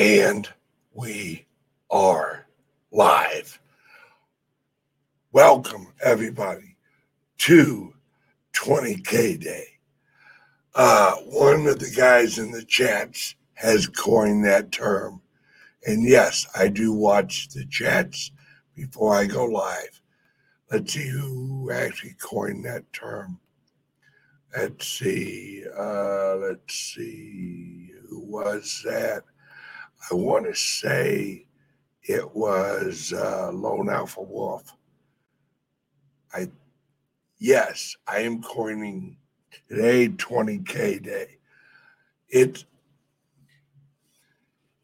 And we are live. Welcome, everybody, to 20K Day. Uh, one of the guys in the chats has coined that term. And yes, I do watch the chats before I go live. Let's see who actually coined that term. Let's see. Uh, let's see. Who was that? I want to say it was uh, Lone Alpha Wolf. I yes, I am coining today 20k day. It's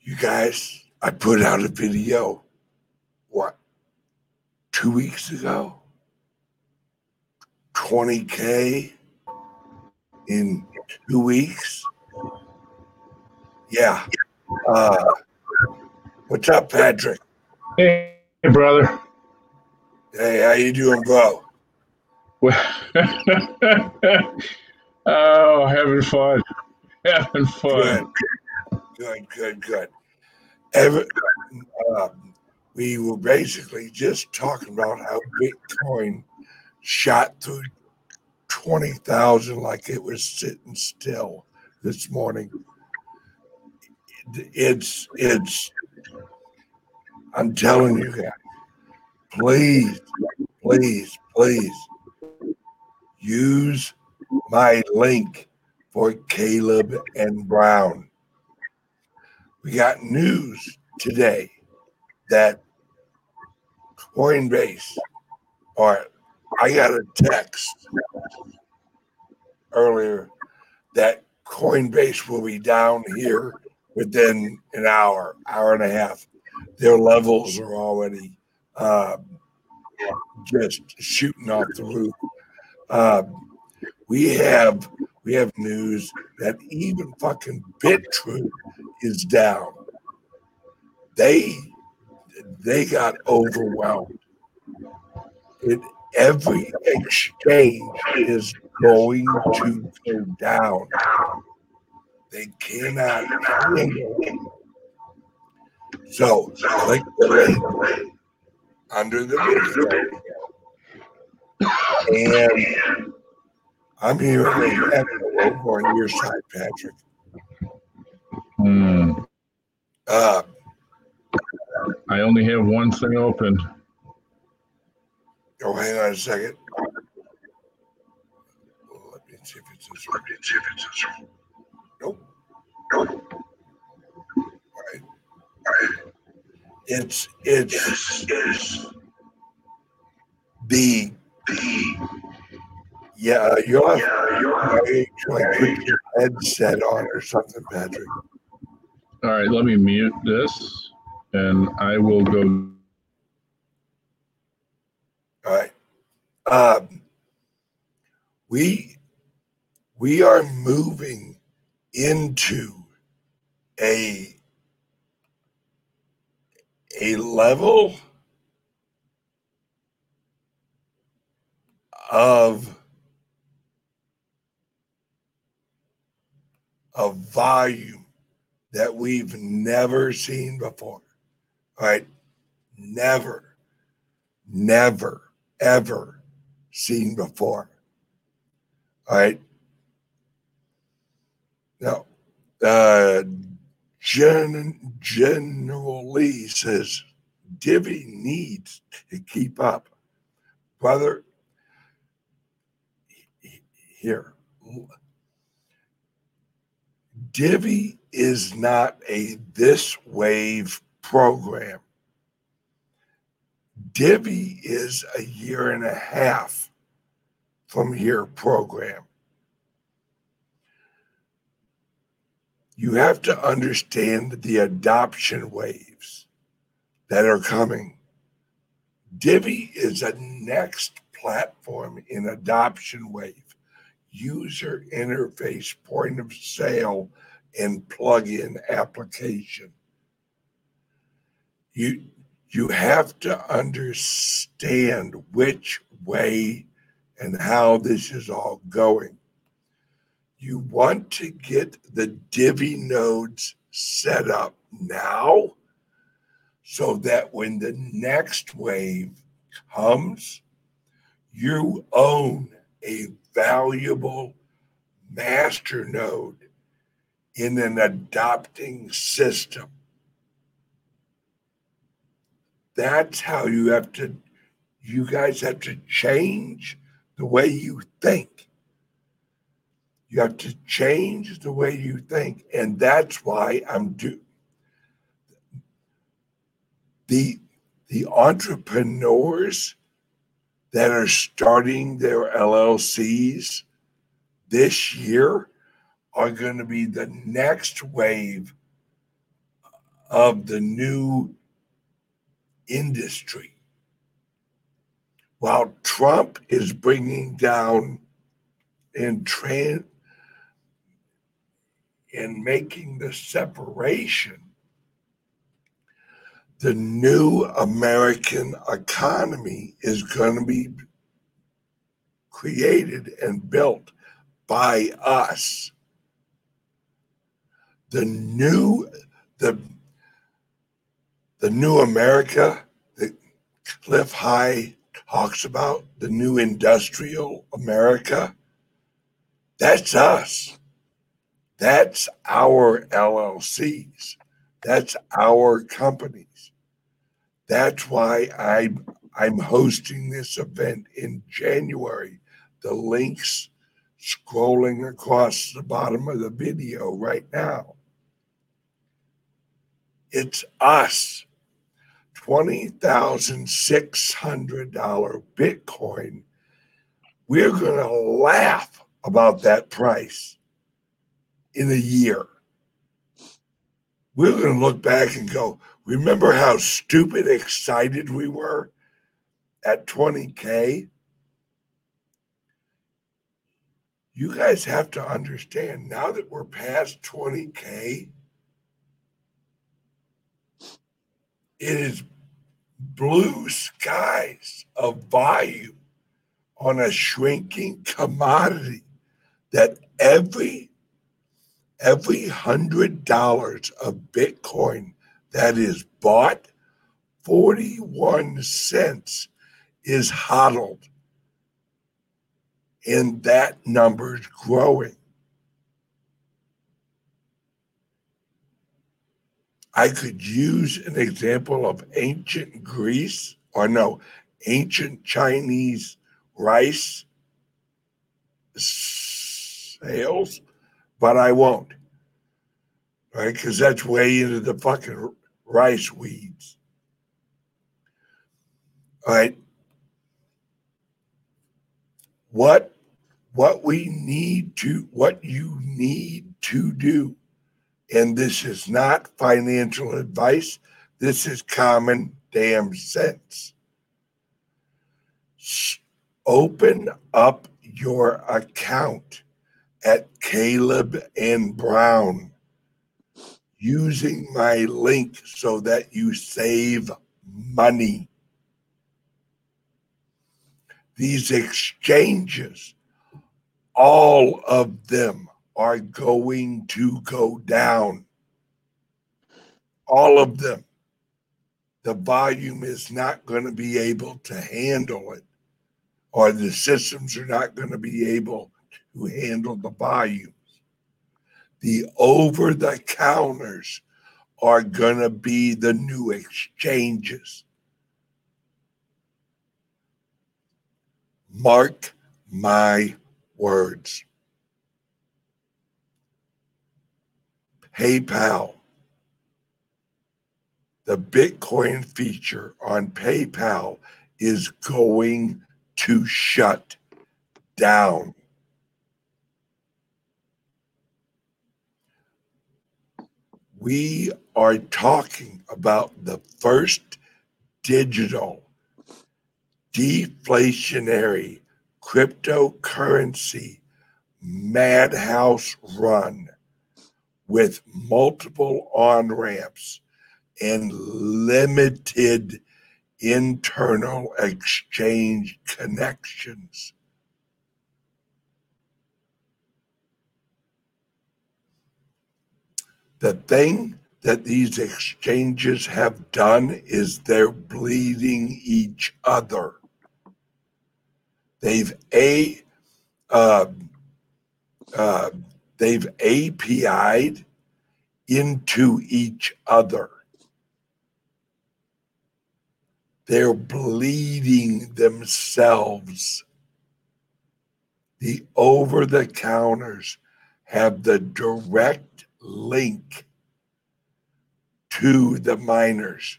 you guys. I put out a video. What? Two weeks ago. 20k in two weeks. Yeah. Uh, what's up, Patrick? Hey, brother. Hey, how you doing, bro? oh, having fun. Having fun. Good, good, good. good. Um, we were basically just talking about how Bitcoin shot through 20,000 like it was sitting still this morning. It's, it's, I'm telling you guys, please, please, please use my link for Caleb and Brown. We got news today that Coinbase, or I got a text earlier that Coinbase will be down here within an hour, hour and a half. Their levels are already uh, just shooting off the roof. Uh, we have we have news that even fucking Bittrex is down. They they got overwhelmed. It every exchange is going to go down. They cannot. So link under the video. And I'm here on your side, Patrick. Hmm. Uh, I only have one thing open. oh, hang on a second. Let me see if it's this one. Nope. Nope. All right. All right. It's it's it's the yeah. You'll have to like put your headset on or something, Patrick. All right, let me mute this and I will go. All right. Um, we we are moving into a a level of of volume that we've never seen before. All right. Never, never, ever seen before. All right. Now, uh, Gen, General Lee says Divi needs to keep up. Brother, here. Divi is not a this wave program. Divi is a year and a half from here program. You have to understand the adoption waves that are coming. Divi is a next platform in adoption wave user interface point of sale and plug-in application. You you have to understand which way and how this is all going. You want to get the Divi nodes set up now so that when the next wave comes, you own a valuable master node in an adopting system. That's how you have to, you guys have to change the way you think. You have to change the way you think. And that's why I'm do the the entrepreneurs that are starting their LLCs this year are going to be the next wave of the new industry. While Trump is bringing down and trans and making the separation, the new American economy is going to be created and built by us. The new the the new America that Cliff High talks about, the new industrial America, that's us. That's our LLCs. That's our companies. That's why I'm I'm hosting this event in January. The links scrolling across the bottom of the video right now. It's us. $20,600 Bitcoin. We're going to laugh about that price in a year. We're going to look back and go, remember how stupid excited we were at 20K? You guys have to understand now that we're past 20K, it is blue skies of value on a shrinking commodity that every every hundred dollars of bitcoin that is bought 41 cents is hodled. And that number is growing. I could use an example of ancient Greece or no, ancient Chinese rice sales, but I won't. Right? Because that's way into the fucking rice weeds. All right. What what we need to what you need to do and this is not financial advice. This is common damn sense. Open up your account at Caleb and Brown using my link so that you save money. These exchanges, all of them are going to go down. All of them. The volume is not going to be able to handle it, or the systems are not going to be able to handle the volumes. The over the counters are going to be the new exchanges. Mark my words. PayPal. The Bitcoin feature on PayPal is going to shut down. We are talking about the first digital deflationary cryptocurrency madhouse run with multiple on ramps and limited internal exchange connections. The thing that these exchanges have done is they're bleeding each other. They've a uh, uh, they've API'd into each other. They're bleeding themselves. The over the counters have the direct link to the miners.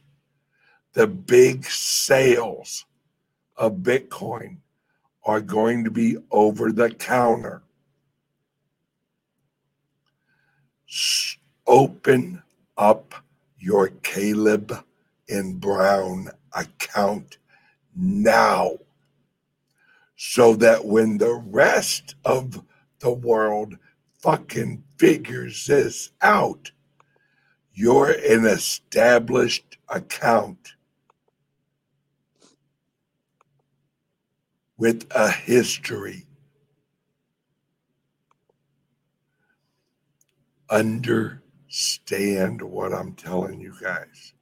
The big sales of Bitcoin are going to be over the counter. Open up your Caleb and Brown account now so that when the rest of the world fucking figures this out, you're an established account with a history. Understand what I'm telling you guys.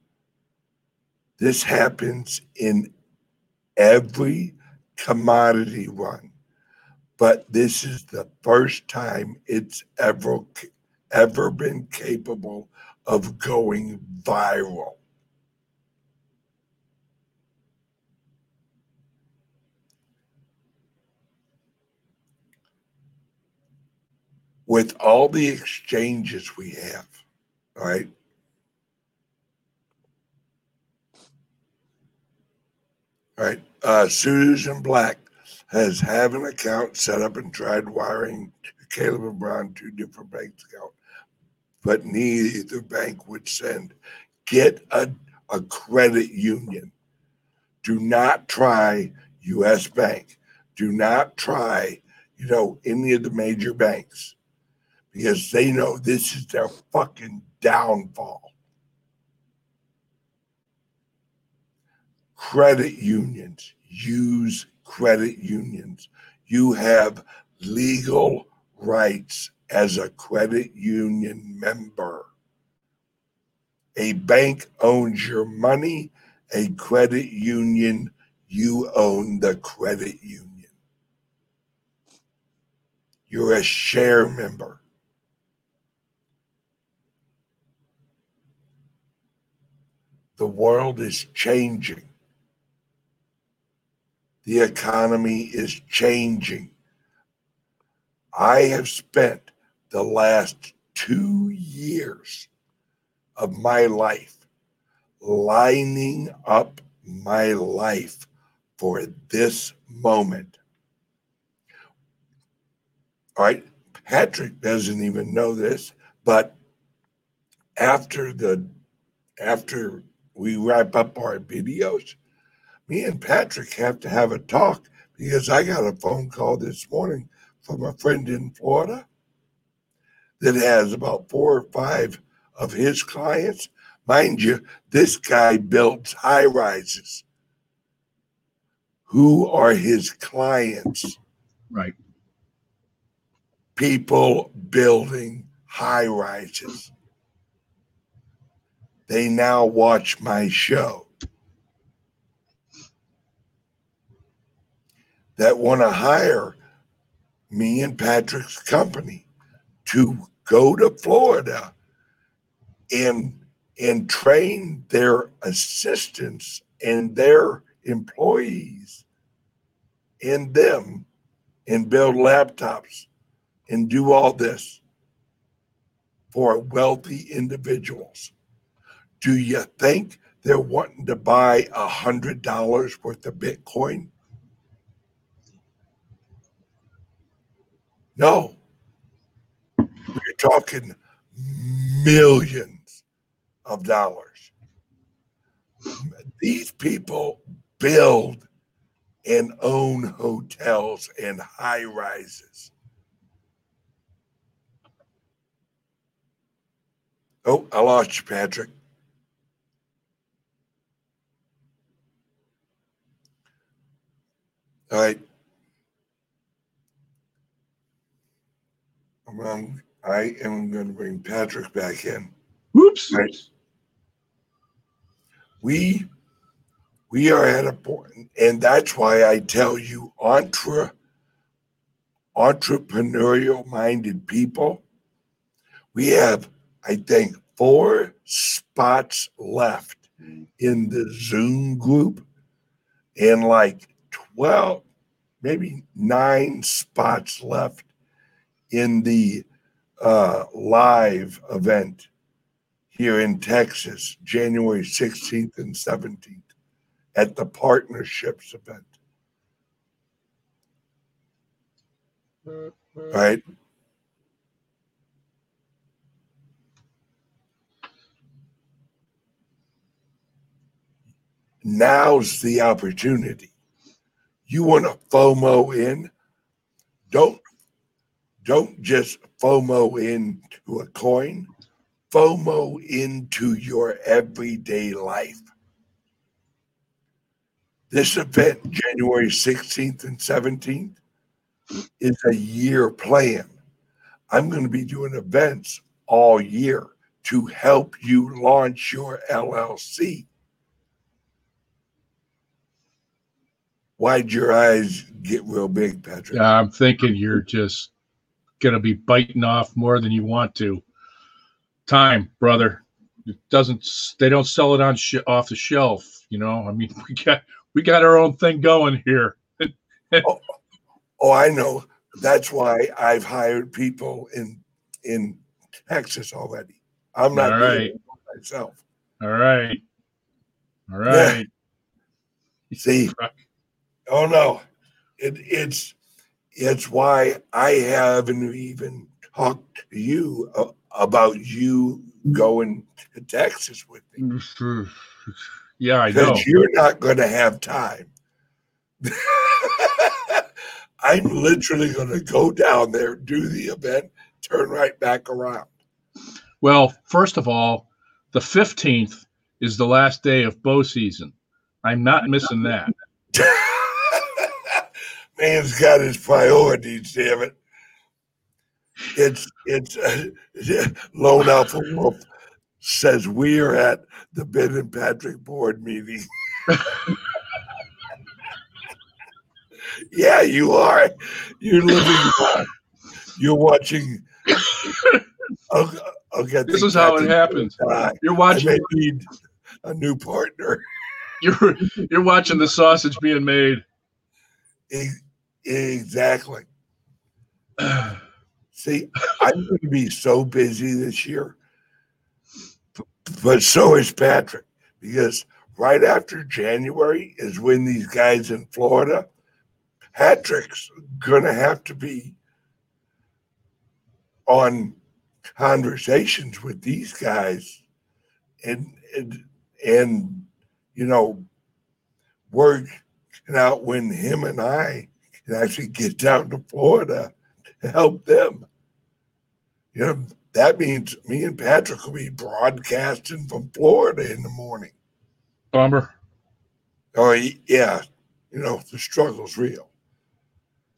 This happens in every commodity run, but this is the first time it's ever ever been capable of going viral. With all the exchanges we have, right? Right. Uh, Susan Black has have an account set up and tried wiring Caleb and Brown two different bank accounts, but neither bank would send. Get a, a credit union. Do not try U.S. Bank. Do not try, you know, any of the major banks because they know this is their fucking downfall. credit unions. Use credit unions. You have legal rights as a credit union member. A bank owns your money, a credit union, you own the credit union. You're a share member. The world is changing. The economy is changing. I have spent the last two years of my life lining up my life for this moment. All right, Patrick doesn't even know this, but after the after we wrap up our videos, me and Patrick have to have a talk because I got a phone call this morning from a friend in Florida that has about four or five of his clients. Mind you, this guy builds high rises. Who are his clients? Right. People building high rises. They now watch my show. That want to hire me and Patrick's company to go to Florida and and train their assistants and their employees and them and build laptops and do all this for wealthy individuals. Do you think they're wanting to buy a hundred dollars worth of Bitcoin? No. We're talking millions of dollars. These people build and own hotels and high rises. Oh, I lost you, Patrick. All right. Um, I I'm going to bring Patrick back in. Whoops. Right. We we are at a point, and that's why I tell you, entre, entrepreneurial minded people, we have, I think, four spots left in the Zoom group and like 12, maybe nine spots left in the uh, live event here in Texas, January 16th and 17th at the partnerships event. Right? Now's the opportunity. You want to FOMO in? Don't don't just FOMO into a coin. FOMO into your everyday life. This event, January 16th and 17th, is a year plan. I'm going to be doing events all year to help you launch your LLC. Why'd your eyes get real big, Patrick? I'm thinking you're just going to be biting off more than you want to. Time, brother. It doesn't. They don't sell it on sh- off the shelf. You know. I mean, we got we got our own thing going here. oh, oh, I know. That's why I've hired people in in Texas already. I'm not All doing right. it myself. All right. All right. See, oh no, it, it's it's why I haven't even talked to you about you going to Texas with me mm, Yeah, I know. you're not going to have time. I'm literally going to go down there, do the event, turn right back around. Well, first of all, the 15th is the last day of bow season. I'm not missing that. Man's got his priorities, damn it. It's it's uh, Lone Alpha Wolf says we are at the Ben and Patrick board meeting. yeah, you are. You're living. You're watching. I'll, I'll get This is how it happens. die. You're I watching may need a new partner. you're you're watching the sausage being made. Exactly. See, I'm going to be so busy this year, but so is Patrick, because right after January is when these guys in Florida, Patrick's going to have to be on conversations with these guys and and, and you know work out when him and I can actually get down to Florida to help them. You know, that means me and Patrick will be broadcasting from Florida in the morning. Bummer. Oh, yeah. You know, the struggle's real.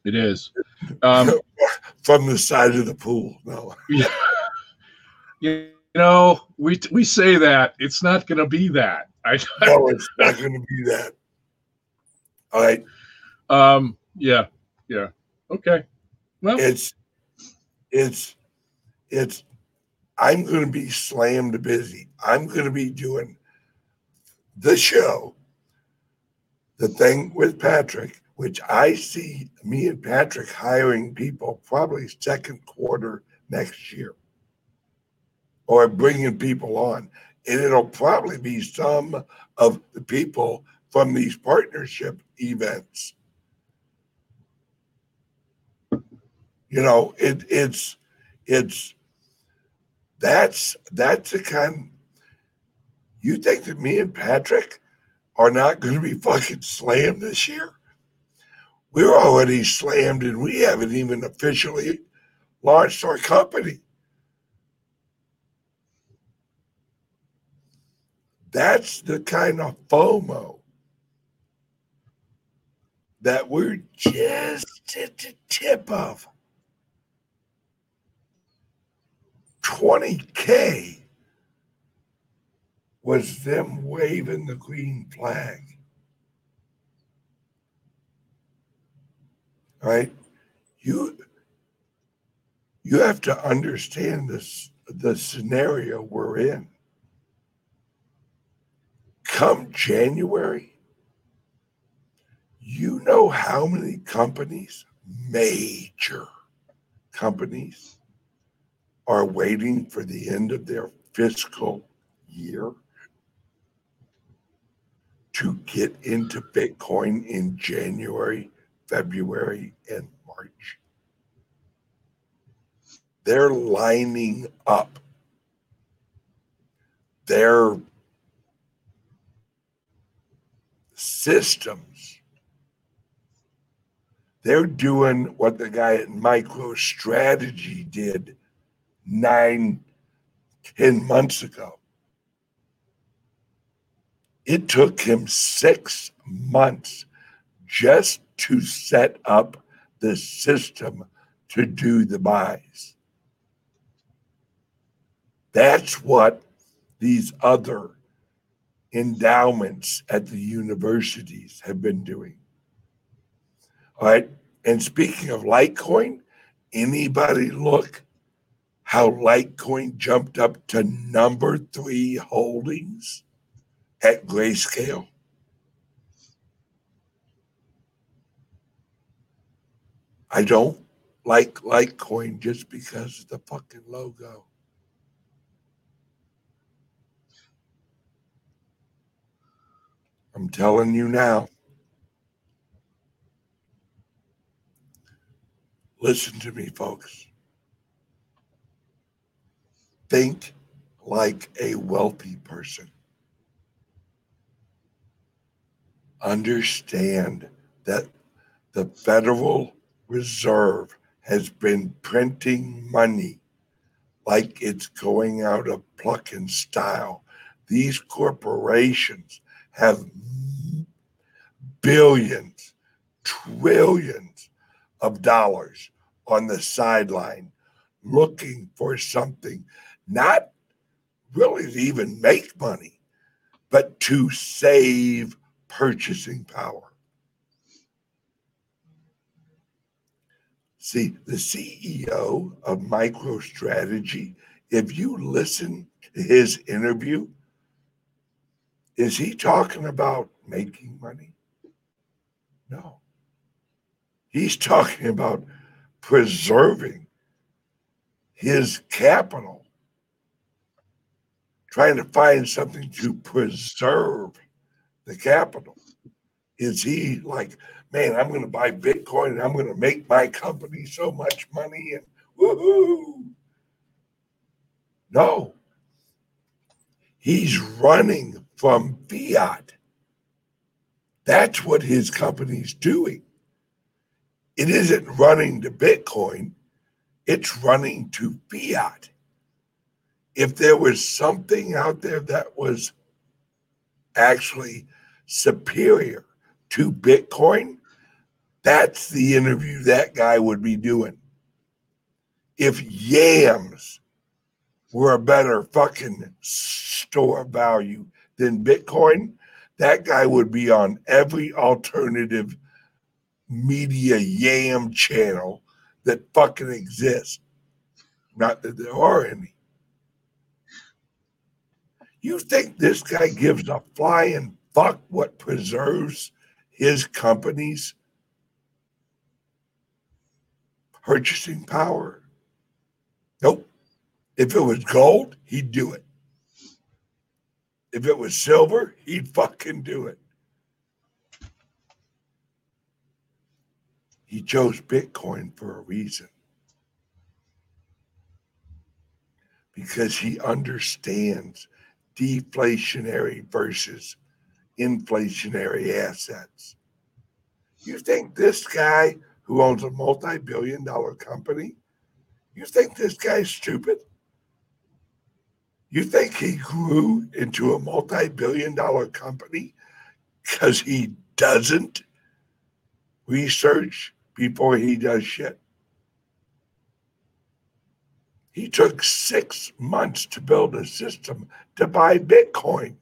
It is. Um, From the side of the pool. No. Yeah. you know, we we say that it's not going to be that. I No, it's not going to be that. All right. um yeah yeah okay. Well, It's, it's, it's, I'm going to be slammed busy. I'm going to be doing the show, the thing with Patrick, which I see me and Patrick hiring people probably second quarter next year or bringing people on. And it'll probably be some of the people from these partnership events. You know, it, it's, it's, that's, that's the kind, you think that me and Patrick are not going to be fucking slammed this year? We're already slammed and we haven't even officially launched our company. That's the kind of FOMO that we're just at the tip of. 20K was them waving the green flag. Right? You you have to understand this the scenario we're in. Come January, you know how many companies, major companies, are waiting for the end of their fiscal year to get into Bitcoin in January, February, and March. They're lining up their systems. They're doing what the guy at MicroStrategy did nine, ten months ago. It took him six months just to set up the system to do the buys. That's what these other endowments at the universities have been doing. All right. And speaking of Litecoin, anybody look how Litecoin jumped up to number three holdings at grayscale? I don't like Litecoin just because of the fucking logo. I'm telling you now. Listen to me, folks. Think like a wealthy person. Understand that the Federal Reserve has been printing money like it's going out of plucking style. These corporations have billions, trillions of dollars on the sideline looking for something, not really to even make money, but to save purchasing power. See, the CEO of MicroStrategy, if you listen to his interview, is he talking about making money? No. He's talking about preserving his capital, trying to find something to preserve the capital. Is he like, man, I'm going to buy Bitcoin and I'm going to make my company so much money and woohoo? No. He's running from fiat. That's what his company's doing. It isn't running to Bitcoin, it's running to fiat. If there was something out there that was actually superior to Bitcoin, that's the interview that guy would be doing. If yams were a better fucking store of value than Bitcoin, that guy would be on every alternative media yam channel that fucking exists. Not that there are any. You think this guy gives a flying fuck what preserves his company's purchasing power? Nope. If it was gold, he'd do it. If it was silver, he'd fucking do it. He chose Bitcoin for a reason. Because he understands deflationary versus inflationary assets. You think this guy who owns a multi billion dollar company, you think this guy's stupid? You think he grew into a multi billion dollar company because he doesn't research before he does shit? He took six months to build a system to buy Bitcoin.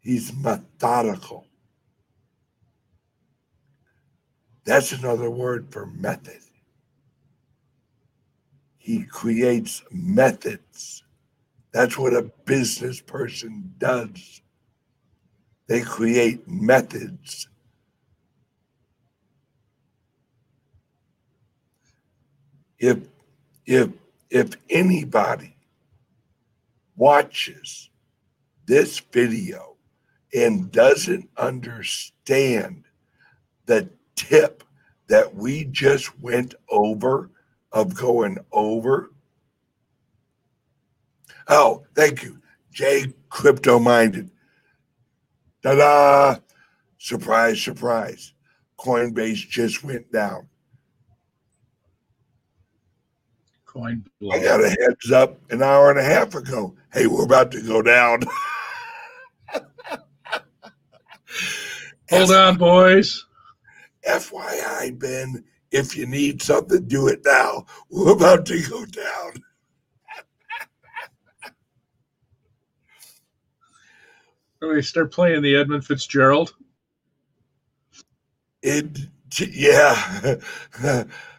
He's methodical. That's another word for method. He creates methods. That's what a business person does. They create methods. If if if anybody watches this video and doesn't understand the tip that we just went over of going over. Oh, thank you. Jay Crypto Minded. Ta da! Surprise, surprise. Coinbase just went down. Coin I got a heads up an hour and a half ago. Hey, we're about to go down. Hold on, boys. FYI, Ben, if you need something, do it now. We're about to go down. We start playing the Edmund Fitzgerald. It, yeah.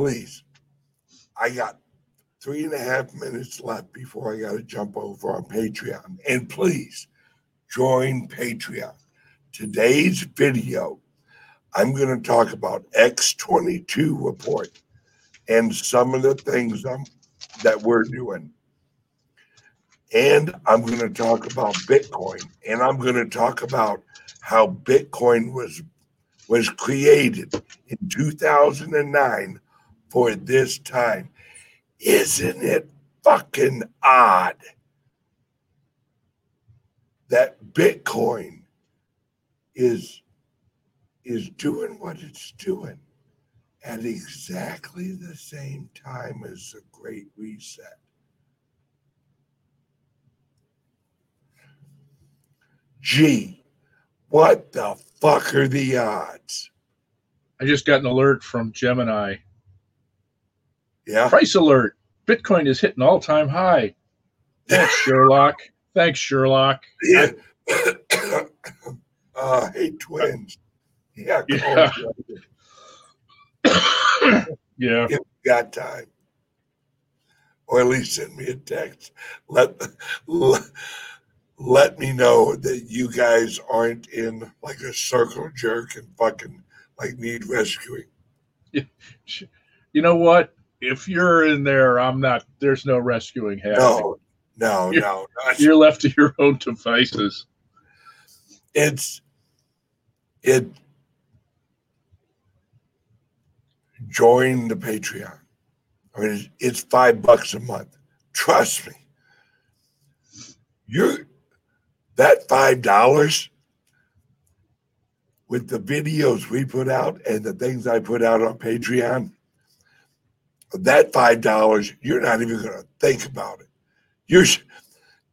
Please. I got three and a half minutes left before I got to jump over on Patreon. And please join Patreon. Today's video, I'm going to talk about X22 report and some of the things I'm, that we're doing. And I'm going to talk about Bitcoin and I'm going to talk about how Bitcoin was was created in 2009 for this time. Isn't it fucking odd that Bitcoin is is doing what it's doing at exactly the same time as the Great Reset? Gee, what the fuck are the odds? I just got an alert from Gemini. Yeah. Price alert. Bitcoin is hitting all time high. Thanks, Sherlock. Thanks, Sherlock. Yeah. uh, hey, twins. Yeah. Yeah. yeah. If you got time. Or at least send me a text. Let, let, let me know that you guys aren't in like a circle jerk and fucking like need rescuing. You know what? If you're in there, I'm not. There's no rescuing happening. No, no, You're- no. Not, You're left to your own devices. it's it join the patreon i mean it's, it's five bucks a month trust me you're that five dollars with the videos we put out and the things i put out on patreon that five dollars you're not even going to think about it you're s-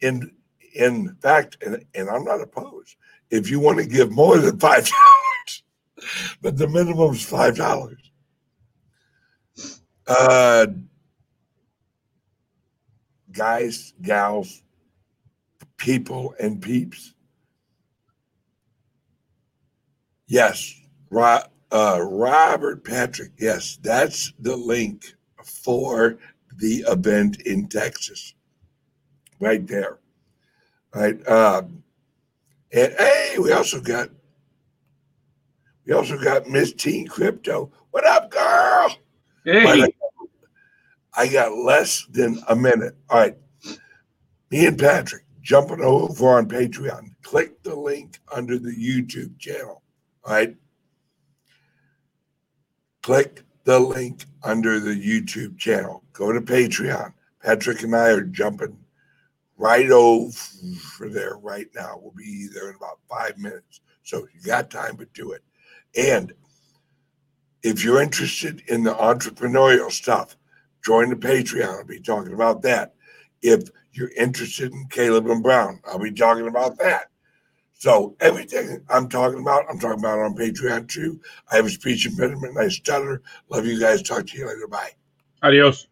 in in fact and, and i'm not opposed if you want to give more than five dollars, but the minimum is five dollars. Uh, guys, gals, people, and peeps. Yes, uh, Robert Patrick. Yes, that's the link for the event in Texas, right there. Right. Um, and hey, we also got we also got Miss Teen Crypto. What up, girl? Hey, I, I got less than a minute. All right. Me and Patrick jumping over on Patreon. Click the link under the YouTube channel. All right. Click the link under the YouTube channel. Go to Patreon. Patrick and I are jumping right over there right now. We'll be there in about five minutes. So you got time to do it. And if you're interested in the entrepreneurial stuff, join the Patreon. I'll be talking about that. If you're interested in Caleb and Brown, I'll be talking about that. So everything I'm talking about, I'm talking about on Patreon too. I have a speech impediment and I stutter. Love you guys. Talk to you later. Bye. Adios.